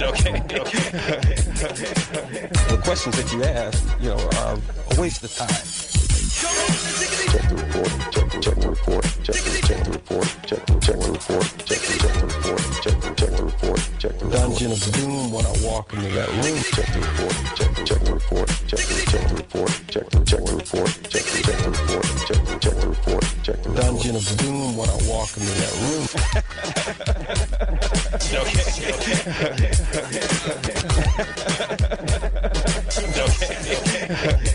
okay. Okay. The questions that you ask, you know, are a waste of time. Check the report. Check the check the report. Check the check the report. Check the check the report. Check the check the report. Check the check the report. Check the Dungeon of doom when I walk into that room. Check the report. Check the check the report. Check the check the report. Check the check the report. Check the check the report. Check the check the report. Check the Dungeon of doom when I walk into that room. Okay. It's okay. It's okay.